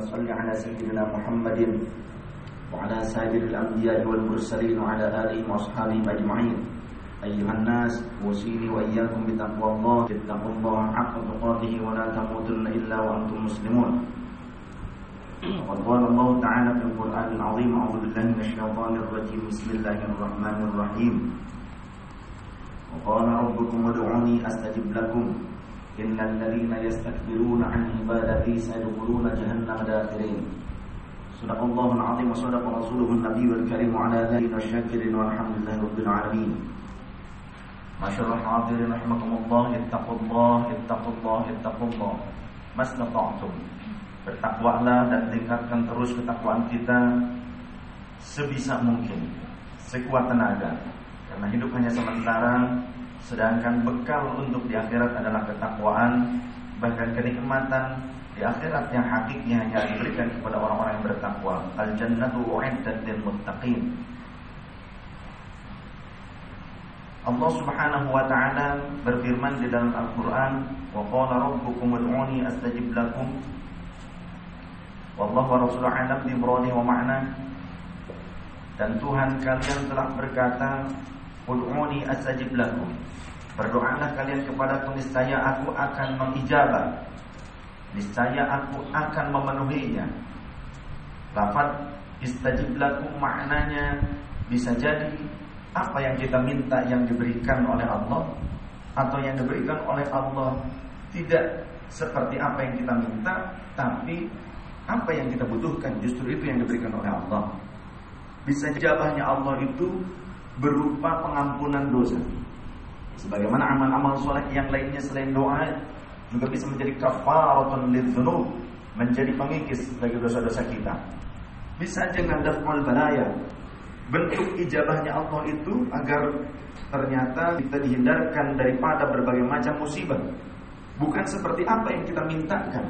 صل على سيدنا محمد وعلى سائر الأنبياء والمرسلين وعلى آله وأصحابه أجمعين أيها الناس أوصيني وإياكم بتقوى الله اتقوا الله حق تقاته ولا تموتن إلا وأنتم مسلمون وقد قال الله تعالى في القرآن العظيم أعوذ بالله من الشيطان الرجيم بسم الله الرحمن الرحيم وقال ربكم ادعوني أستجب لكم إن الذين يستكبرون عن عبادتي سيدخلون جهنم داخرين صدق الله العظيم وصدق رسوله النبي الكريم وعلى آله والشاكرين والحمد لله رب العالمين Masyaallah hadirin rahimakumullah ittaqullah ittaqullah ittaqullah mastata'tum bertakwalah dan tingkatkan terus ketakwaan kita sebisa mungkin sekuat tenaga karena hidup hanya sementara sedangkan bekal untuk di akhirat adalah ketakwaan bahkan kenikmatan di akhirat yang hakiknya hanya diberikan kepada orang-orang yang bertakwa al jannatu uiddat lil muttaqin Allah Subhanahu wa taala berfirman di dalam Al-Qur'an, "Wa qala rabbukum ud'uni astajib lakum." Wallahu wa rasuluhu a'lam wa ma'na. Dan Tuhan kalian telah berkata, "Ud'uni astajib lakum." Berdoalah kalian kepada niscaya aku akan mengijabah. Niscaya aku akan memenuhinya. Lafaz istajib lakum maknanya bisa jadi apa yang kita minta yang diberikan oleh Allah atau yang diberikan oleh Allah tidak seperti apa yang kita minta tapi apa yang kita butuhkan justru itu yang diberikan oleh Allah bisa jabahnya Allah itu berupa pengampunan dosa sebagaimana amal-amal soleh yang lainnya selain doa juga bisa menjadi kafaratun lidzunub menjadi pengikis bagi dosa-dosa kita bisa dengan daf'ul balaya bentuk ijabahnya Allah itu agar ternyata kita dihindarkan daripada berbagai macam musibah. Bukan seperti apa yang kita mintakan.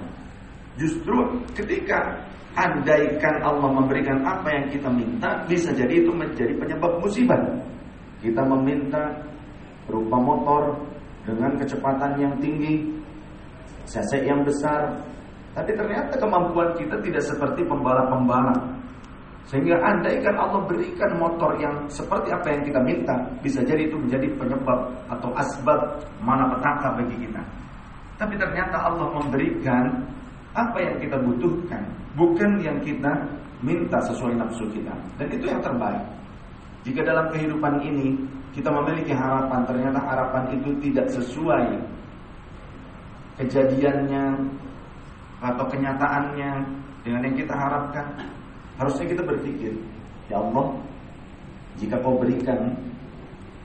Justru ketika andaikan Allah memberikan apa yang kita minta, bisa jadi itu menjadi penyebab musibah. Kita meminta berupa motor dengan kecepatan yang tinggi, cc yang besar, tapi ternyata kemampuan kita tidak seperti pembalap-pembalap sehingga andaikan Allah berikan motor yang seperti apa yang kita minta, bisa jadi itu menjadi penyebab atau asbab petaka bagi kita. Tapi ternyata Allah memberikan apa yang kita butuhkan, bukan yang kita minta sesuai nafsu kita. Dan itu yang terbaik. Jika dalam kehidupan ini kita memiliki harapan, ternyata harapan itu tidak sesuai kejadiannya atau kenyataannya dengan yang kita harapkan, Harusnya kita berpikir, ya Allah, jika kau berikan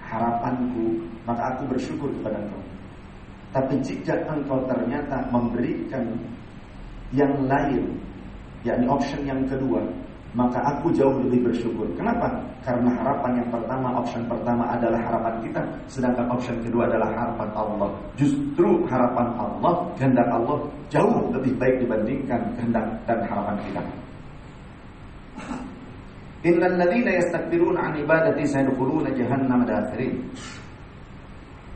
harapanku, maka aku bersyukur kepada engkau. Tapi jika engkau ternyata memberikan yang lain, yakni option yang kedua, maka aku jauh lebih bersyukur. Kenapa? Karena harapan yang pertama, option pertama adalah harapan kita, sedangkan option kedua adalah harapan Allah. Justru harapan Allah, kehendak Allah jauh lebih baik dibandingkan kehendak dan harapan kita. Innal ladzina yastakbiruna an ibadati sayadkhuluna jahannam dakhirin.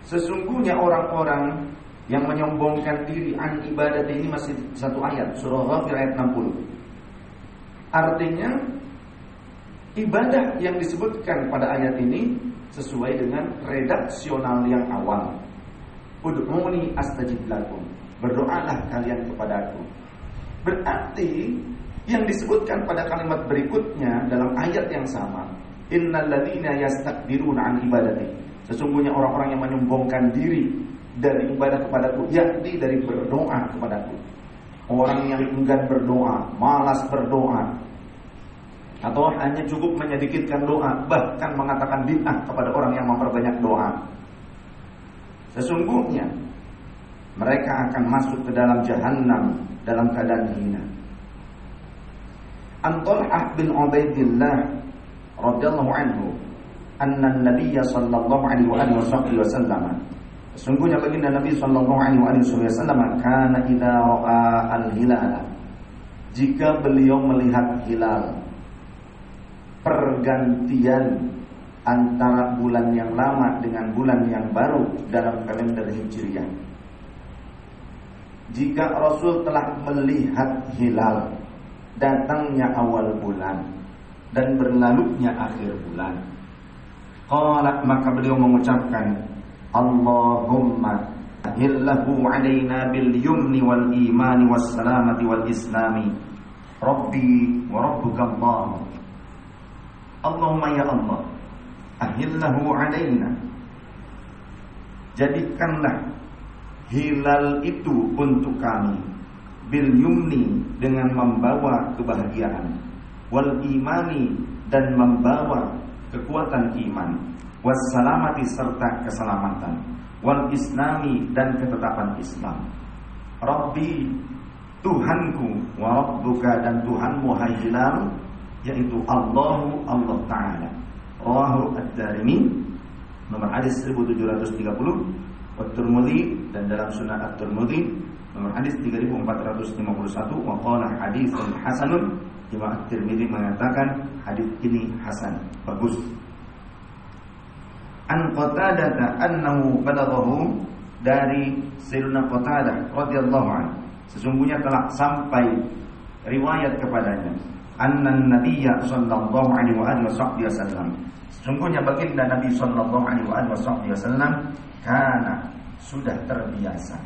Sesungguhnya orang-orang yang menyombongkan diri an ibadat ini masih satu ayat surah Ghafir ayat 60. Artinya ibadah yang disebutkan pada ayat ini sesuai dengan redaksional yang awal. Ud'uni astajib lakum. Berdoalah kalian kepadaku. Berarti yang disebutkan pada kalimat berikutnya dalam ayat yang sama, innalladzina yastakbiruna an ibadati. Sesungguhnya orang-orang yang menyombongkan diri dari ibadah kepadaku, yakni dari berdoa kepadaku. Orang yang enggan berdoa, malas berdoa, atau hanya cukup menyedikitkan doa, bahkan mengatakan bid'ah kepada orang yang memperbanyak doa. Sesungguhnya mereka akan masuk ke dalam jahanam dalam keadaan hina. An Talhah bin Ubaidillah radhiyallahu anhu anna Nabi sallallahu alaihi wa alihi wasallam Sesungguhnya baginda Nabi wasallam kana idza ra'a al-hilal jika beliau melihat hilal pergantian antara bulan yang lama dengan bulan yang baru dalam kalender Hijriah. Jika Rasul telah melihat hilal datangnya awal bulan dan berlalunya akhir bulan. Qala maka beliau mengucapkan Allahumma ahillahu alaina bil yumni wal imani was salamati wal islami. Rabbi wa rabbuka Allah Allahumma ya Allah ahillahu alaina jadikanlah hilal itu untuk kami bil yumni dengan membawa kebahagiaan wal imani dan membawa kekuatan iman wassalamati serta keselamatan. Wal islami dan ketetapan Islam. Rabbi Tuhanku wa rabbuka dan Tuhanmu hai hilal yaitu Allahu Allah Ta'ala. Rawahu Ad-Darimi nomor hadis 1730 wa Tirmidzi dan dalam Sunan At-Tirmidzi nomor hadis 3451 wa qala haditsun hasanun. Imam At-Tirmidzi mengatakan hadis ini hasan bagus An Qatadah annahu balaghahu dari Sayyidina Qatadah radhiyallahu anhu. Sesungguhnya telah sampai riwayat kepadanya. Annan nabiyya sallallahu alaihi wa alihi wasallam sesungguhnya baginda Nabi sallallahu alaihi wa alihi wasallam kana sudah terbiasa.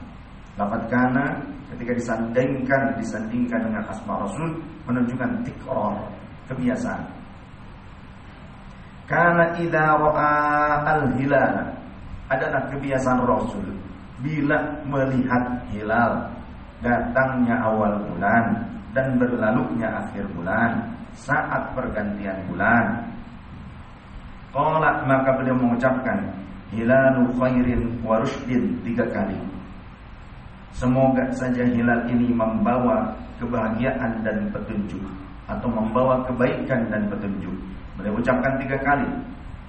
Lafaz kana ketika disandingkan disandingkan dengan asma rasul menunjukkan tikrar kebiasaan karena idza ra'a al-hilal adalah kebiasaan Rasul bila melihat hilal datangnya awal bulan dan berlalunya akhir bulan saat pergantian bulan. Qala maka beliau mengucapkan hilalu khairin wa tiga kali. Semoga saja hilal ini membawa kebahagiaan dan petunjuk atau membawa kebaikan dan petunjuk. Beliau ucapkan tiga kali.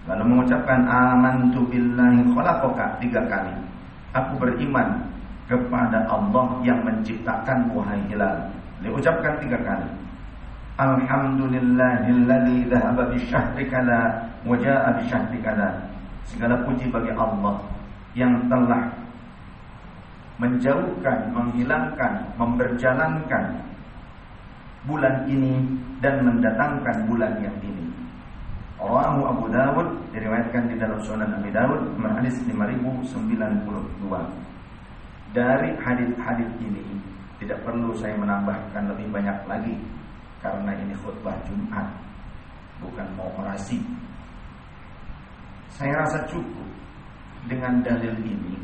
Lalu mengucapkan amantu billahi khalaqaka tiga kali. Aku beriman kepada Allah yang menciptakan wahai hilal. Beliau ucapkan tiga kali. Alhamdulillahilladzi dhahaba bisyahri kala wa jaa bisyahri kala. Segala puji bagi Allah yang telah menjauhkan, menghilangkan, memperjalankan bulan ini dan mendatangkan bulan yang ini. Rawahu Abu Dawud diriwayatkan di dalam Sunan Abi Dawud nomor hadis 5092. Dari hadis-hadis ini tidak perlu saya menambahkan lebih banyak lagi karena ini khutbah Jumat bukan mau orasi. Saya rasa cukup dengan dalil ini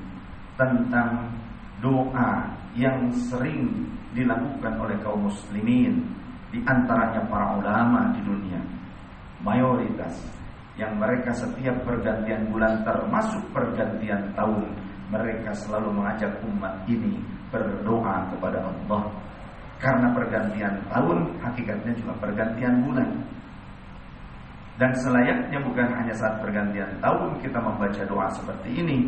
tentang doa yang sering dilakukan oleh kaum muslimin di antaranya para ulama di dunia mayoritas yang mereka setiap pergantian bulan termasuk pergantian tahun mereka selalu mengajak umat ini berdoa kepada Allah. Karena pergantian tahun hakikatnya juga pergantian bulan. Dan selayaknya bukan hanya saat pergantian tahun kita membaca doa seperti ini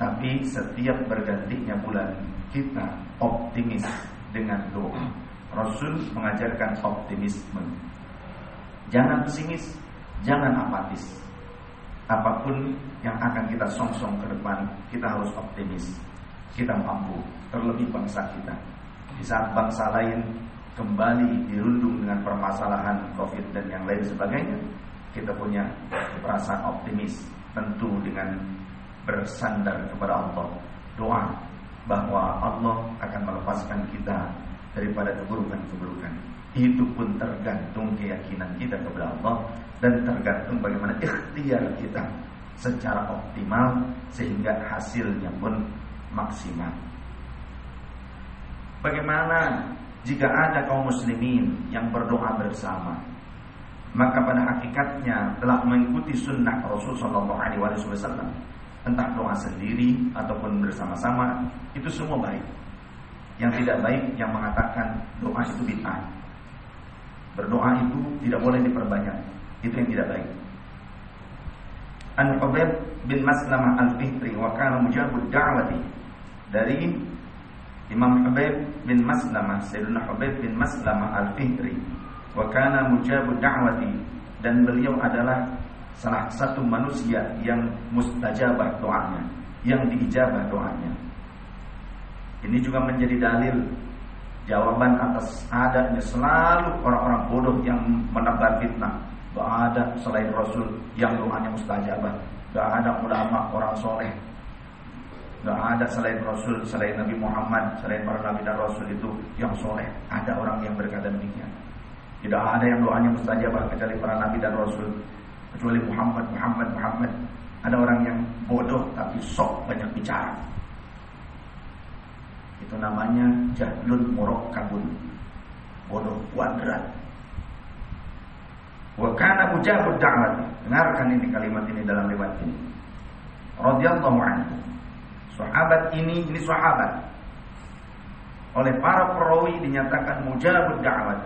tapi setiap bergantinya bulan kita optimis dengan doa. Rasul mengajarkan optimisme Jangan pesimis, jangan apatis. Apa pun yang akan kita songsong ke depan, kita harus optimis. Kita mampu, terlebih bangsa kita. Di saat bangsa lain kembali dirundung dengan permasalahan Covid dan yang lain sebagainya, kita punya perasaan optimis, tentu dengan bersandar kepada Allah. Doa bahwa Allah akan melepaskan kita daripada keburukan-keburukan. Itu pun tergantung keyakinan kita kepada Allah dan tergantung bagaimana ikhtiar kita secara optimal sehingga hasilnya pun maksimal. Bagaimana jika ada kaum muslimin yang berdoa bersama? Maka pada hakikatnya telah mengikuti sunnah Rasul Shallallahu Alaihi Wasallam. Entah doa sendiri ataupun bersama-sama itu semua baik. Yang tidak baik yang mengatakan doa itu bid'ah Berdoa itu tidak boleh diperbanyak. Itu yang tidak baik. An Ubaid bin Maslamah Al-Fihri wa kana mujabud da'wati dari Imam Ubaid bin Maslamah Sayyidina Ubaid bin Maslamah Al-Fihri wa kana mujabud da'wati dan beliau adalah salah satu manusia yang mustajabah doanya, yang diijabah doanya. Ini juga menjadi dalil Jawaban atas adanya selalu orang-orang bodoh yang menebar fitnah. Gak ada selain Rasul yang doanya mustajabah. Gak ada ulama orang soleh. Gak ada selain Rasul, selain Nabi Muhammad, selain para Nabi dan Rasul itu yang soleh. Ada orang yang berkata demikian. Tidak ada yang doanya mustajabah kecuali para Nabi dan Rasul. Kecuali Muhammad, Muhammad, Muhammad. Ada orang yang bodoh tapi sok banyak bicara. Itu namanya jahlun kabun Bodoh kuadrat. Wa kana mujabud da'wat. Dengarkan ini kalimat ini dalam lewat ini. Radhiyallahu anhu. Sahabat ini ini sahabat. Oleh para perawi dinyatakan mujabud da'wat.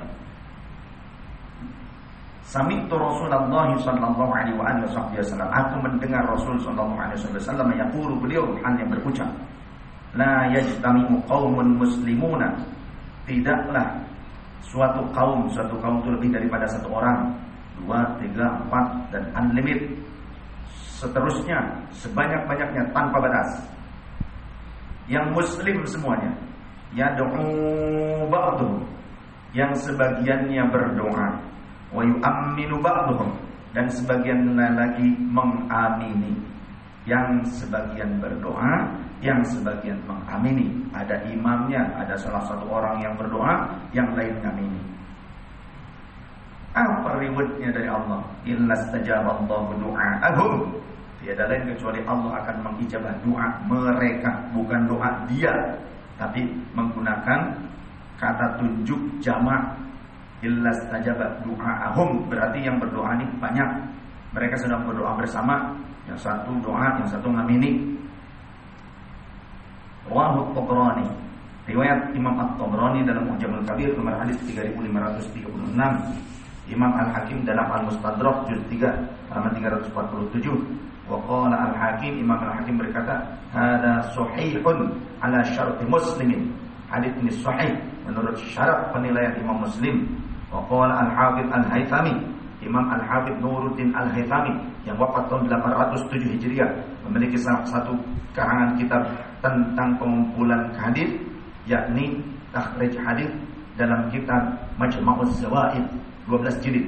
Sami'tu Rasulullah sallallahu alaihi wasallam. Aku mendengar Rasul sallallahu alaihi wasallam yaqulu beliau hal yang berucap la yajtami'u qaumun muslimuna. Tidaklah suatu kaum suatu kaum itu lebih daripada satu orang. Dua tiga empat dan unlimited. Seterusnya sebanyak-banyaknya tanpa batas. Yang muslim semuanya yad'u ba'dhum yang sebagiannya berdoa. Wa yu'minu ba'dhum dan sebagian lagi mengamini. Yang sebagian berdoa yang sebagian mengamini. Ada imamnya, ada salah satu orang yang berdoa, yang lain mengamini. Apa rewardnya dari Allah? Illa stajaballahu du'a'ahum. Tiada lain kecuali Allah akan mengijabah doa mereka, bukan doa dia, tapi menggunakan kata tunjuk jamak illa stajabat du'a'ahum. Berarti yang berdoa ini banyak. Mereka sedang berdoa bersama, yang satu doa, yang satu ngamini. Rawahu Tabrani. Riwayat Imam At-Tabrani dalam Mu'jamul Kabir nomor hadis 3536. Imam Al-Hakim dalam Al-Mustadrak juz 3 halaman 347. Wa qala Al-Hakim Imam Al-Hakim berkata, "Hada sahihun ala syarti Muslimin." Hadis ini sahih menurut syarat penilaian Imam Muslim. Wa qala Al-Hafidz Al-Haythami Imam Al-Hafidh Nuruddin Al-Haythami yang wafat tahun 807 Hijriah memiliki salah satu karangan kitab tentang pengumpulan hadis yakni takhrij hadis dalam kitab Majma'uz Zawaid 12 jilid.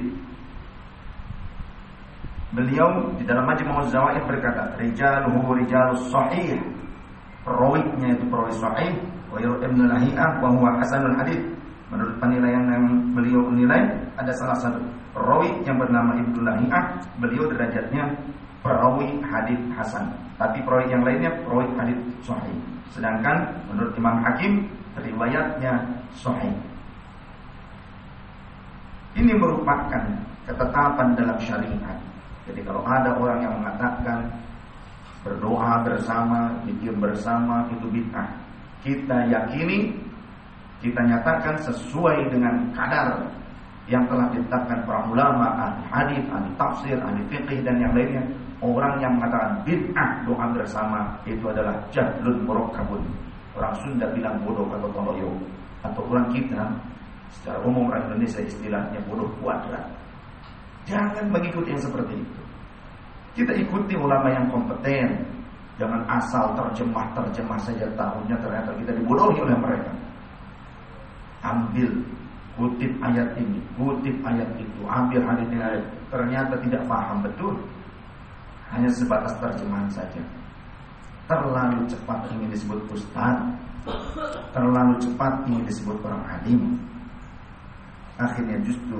Beliau di dalam Majma'uz Zawaid berkata, "Rijaluhu rijalus sahih." Perawinya itu perawi sahih, wa ibn Lahiyah wa hasanul hadis. Menurut penilaian yang beliau nilai ada salah satu perawi yang bernama Ibnu Lahiyah, beliau derajatnya perawi hadis hasan. Tapi perawi yang lainnya perawi hadis sahih. Sedangkan menurut Imam Hakim riwayatnya sahih. Ini merupakan ketetapan dalam syariat. Jadi kalau ada orang yang mengatakan berdoa bersama, zikir bersama itu bid'ah. Kita yakini, kita nyatakan sesuai dengan kadar yang telah ditetapkan para ulama, ahli hadis, ahli tafsir, ahli fikih dan yang lainnya Orang yang mengatakan bid'ah doa bersama itu adalah jahlun murakkabun. Orang Sunda bilang bodoh atau toloyo. Atau orang kita secara umum orang Indonesia istilahnya bodoh kuadrat. Jangan mengikuti yang seperti itu. Kita ikuti ulama yang kompeten. Jangan asal terjemah-terjemah saja tahunnya ternyata kita dibodohi oleh mereka. Ambil kutip ayat ini, kutip ayat itu, ambil hadis ini ayat. Ternyata tidak paham betul hanya sebatas terjemahan saja. Terlalu cepat ingin disebut ustaz, terlalu cepat ingin disebut orang alim. Akhirnya justru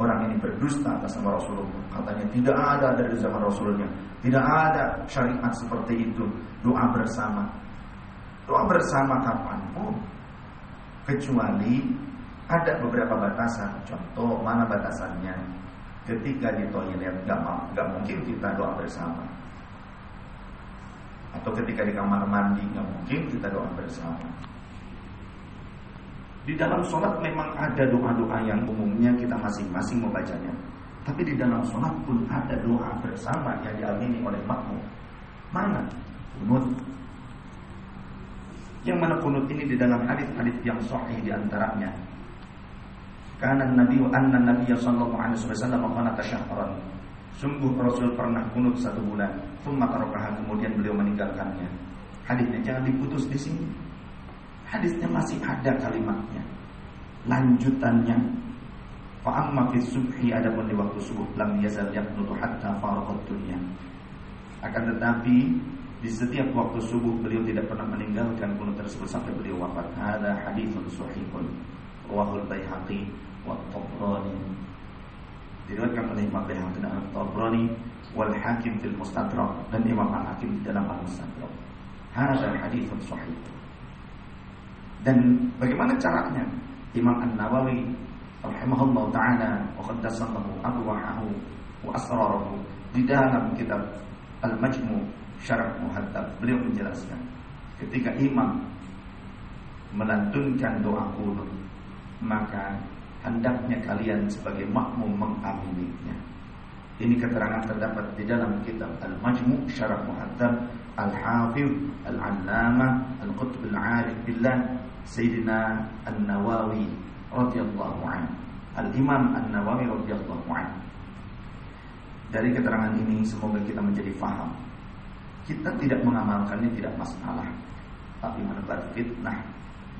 orang ini berdusta atas nama Rasulullah. Katanya tidak ada dari zaman Rasulnya, tidak ada syariat seperti itu. Doa bersama, doa bersama kapan pun, kecuali ada beberapa batasan. Contoh mana batasannya? ketika di toilet gak, gak mungkin kita doa bersama atau ketika di kamar mandi gak mungkin kita doa bersama di dalam sholat memang ada doa-doa yang umumnya kita masing-masing membacanya tapi di dalam sholat pun ada doa bersama yang diamini oleh makmum mana? kunut yang mana kunut ini di dalam hadis-hadis yang sahih di antaranya karena Nabi anna Nabi sallallahu alaihi wasallam qanata syahran. Sungguh Rasul pernah kunut satu bulan, thumma tarakaha kemudian beliau meninggalkannya. Hadisnya jangan diputus di sini. Hadisnya masih ada kalimatnya. lanjutannya fa amma fi subhi adapun di waktu subuh lam yazal yaqnutu hatta faraghat dunya akan tetapi di setiap waktu subuh beliau tidak pernah meninggalkan kunut tersebut sampai beliau wafat. Ada hadithun sahihun rawahul Baihaqi wa Tabrani. Diriwayatkan oleh Imam Baihaqi dan Tabrani wal Hakim fil Mustadrak dan Imam Al-Hakim di dalam Al-Mustadrak. Ada hadithun sahih. Dan bagaimana caranya? Imam An-Nawawi rahimahullah taala wa qaddasallahu arwahahu wa asrarahu di dalam kitab Al-Majmu' Syarah Muhaddab beliau menjelaskan ketika imam melantunkan doa kunut maka hendaknya kalian sebagai makmum mengamininya. Ini keterangan terdapat di dalam kitab Al-Majmu' Syarah Muhaddab Al-Hafiz Al-Allamah Al-Qutb Al-Arif Billah Sayyidina An-Nawawi radhiyallahu anhu. Al-Imam An-Nawawi radhiyallahu anhu. Dari keterangan ini semoga kita menjadi faham kita tidak mengamalkannya tidak masalah. Tapi menebar fitnah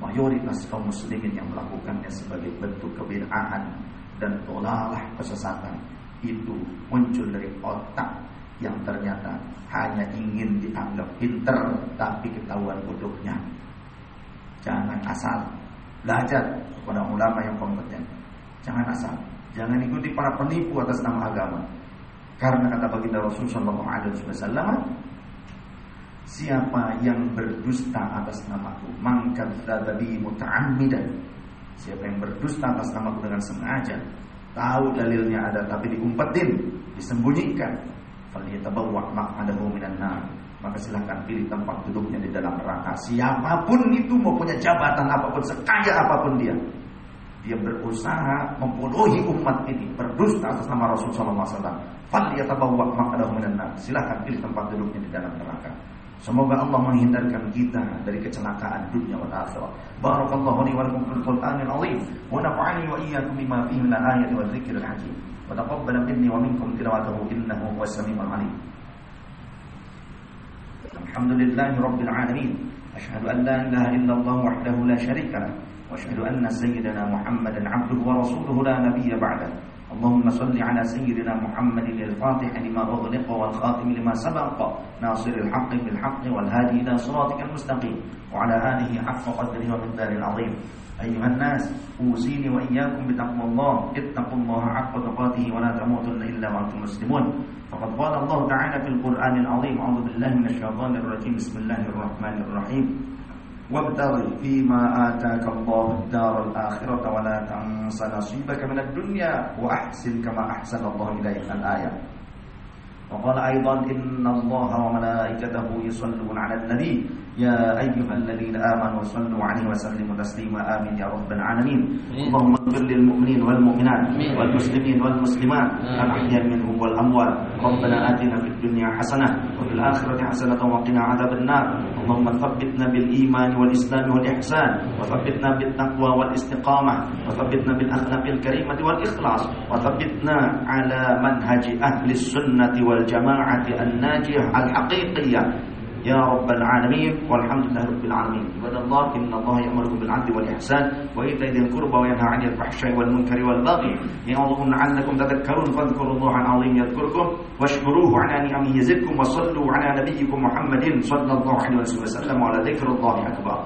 mayoritas kaum muslimin yang melakukannya sebagai bentuk kebid'ahan dan tolalah kesesatan itu muncul dari otak yang ternyata hanya ingin dianggap pinter tapi ketahuan bodohnya. Jangan asal belajar kepada ulama yang kompeten. Jangan asal, jangan ikuti para penipu atas nama agama. Karena kata baginda Rasulullah SAW, Siapa yang berdusta atas namaku Mangkat babi muta'ammidan. Siapa yang berdusta atas namaku dengan sengaja Tahu dalilnya ada tapi diumpetin Disembunyikan. Maka silahkan pilih tempat duduknya di dalam neraka. Siapa pun itu mau punya jabatan apa pun Sekaya apa pun dia Dia berusaha membodohi umat ini Berdusta atas nama Rasulullah SAW Falyatabawwa maq'adahu minan nar Silahkan pilih tempat duduknya di dalam neraka Semoga Allah menghindarkan kita dari kecelakaan dunia dan akhirat. Barakallahu li wa lakum fil Qur'anil azim wa nafa'ani wa iyyakum bima fihi min al-ayati wa dzikril hakim. Wa taqabbal minni wa minkum tilawatahu innahu huwas samiul alim. Alhamdulillahi rabbil alamin. Ashhadu an la ilaha illallah wahdahu la syarika lah. Anna sayyidana Muhammadan 'abduhu wa rasuluhu la nabiyya ba'dahu. اللهم صل على سيدنا محمد الفاتح لما أغلق والخاتم لما سبق ناصر الحق بالحق والهادي إلى صراطك المستقيم وعلى آله حق قدره ومقدار العظيم. أيها الناس أوصيني وإياكم بتقوى الله اتقوا الله حق تقاته ولا تموتن إلا وأنتم مسلمون. فقد قال الله تعالى في القرآن العظيم أعوذ بالله من الشيطان الرجيم. بسم الله الرحمن الرحيم. وابتغ فيما آتاك الله الدار الآخرة ولا تنس نصيبك من الدنيا وأحسن كما أحسن الله إليك الآية. وقال أيضا إن الله وملائكته يصلون على النبي. يا أيها الذين آمنوا صلوا عليه وسلموا تسليما. آمين يا رب العالمين. اللهم اغفر للمؤمنين والمؤمنات والمسلمين والمسلمات. الأحياء منهم والأموات. ربنا آتنا في الدنيا حسنة وفي الآخرة حسنة وقنا عذاب النار. اللهم ثبتنا بالإيمان والإسلام والإحسان وثبتنا بالتقوى والاستقامة وثبتنا بالأخلاق الكريمة والإخلاص وثبتنا على منهج أهل السنة والجماعة الناجية الحقيقية. يا رب العالمين والحمد لله رب العالمين. عباد الله إن الله يأمركم بالعدل والإحسان وإيتاء ذي القربى وينهى عن الفحشاء والمنكر والبغي يعظكم لعلكم تذكرون فاذكروا الله العظيم يذكركم واشكروه على نعمه يزدكم وصلوا على نبيكم محمد صلى الله عليه وسلم وعلى ذكر الله أكبر.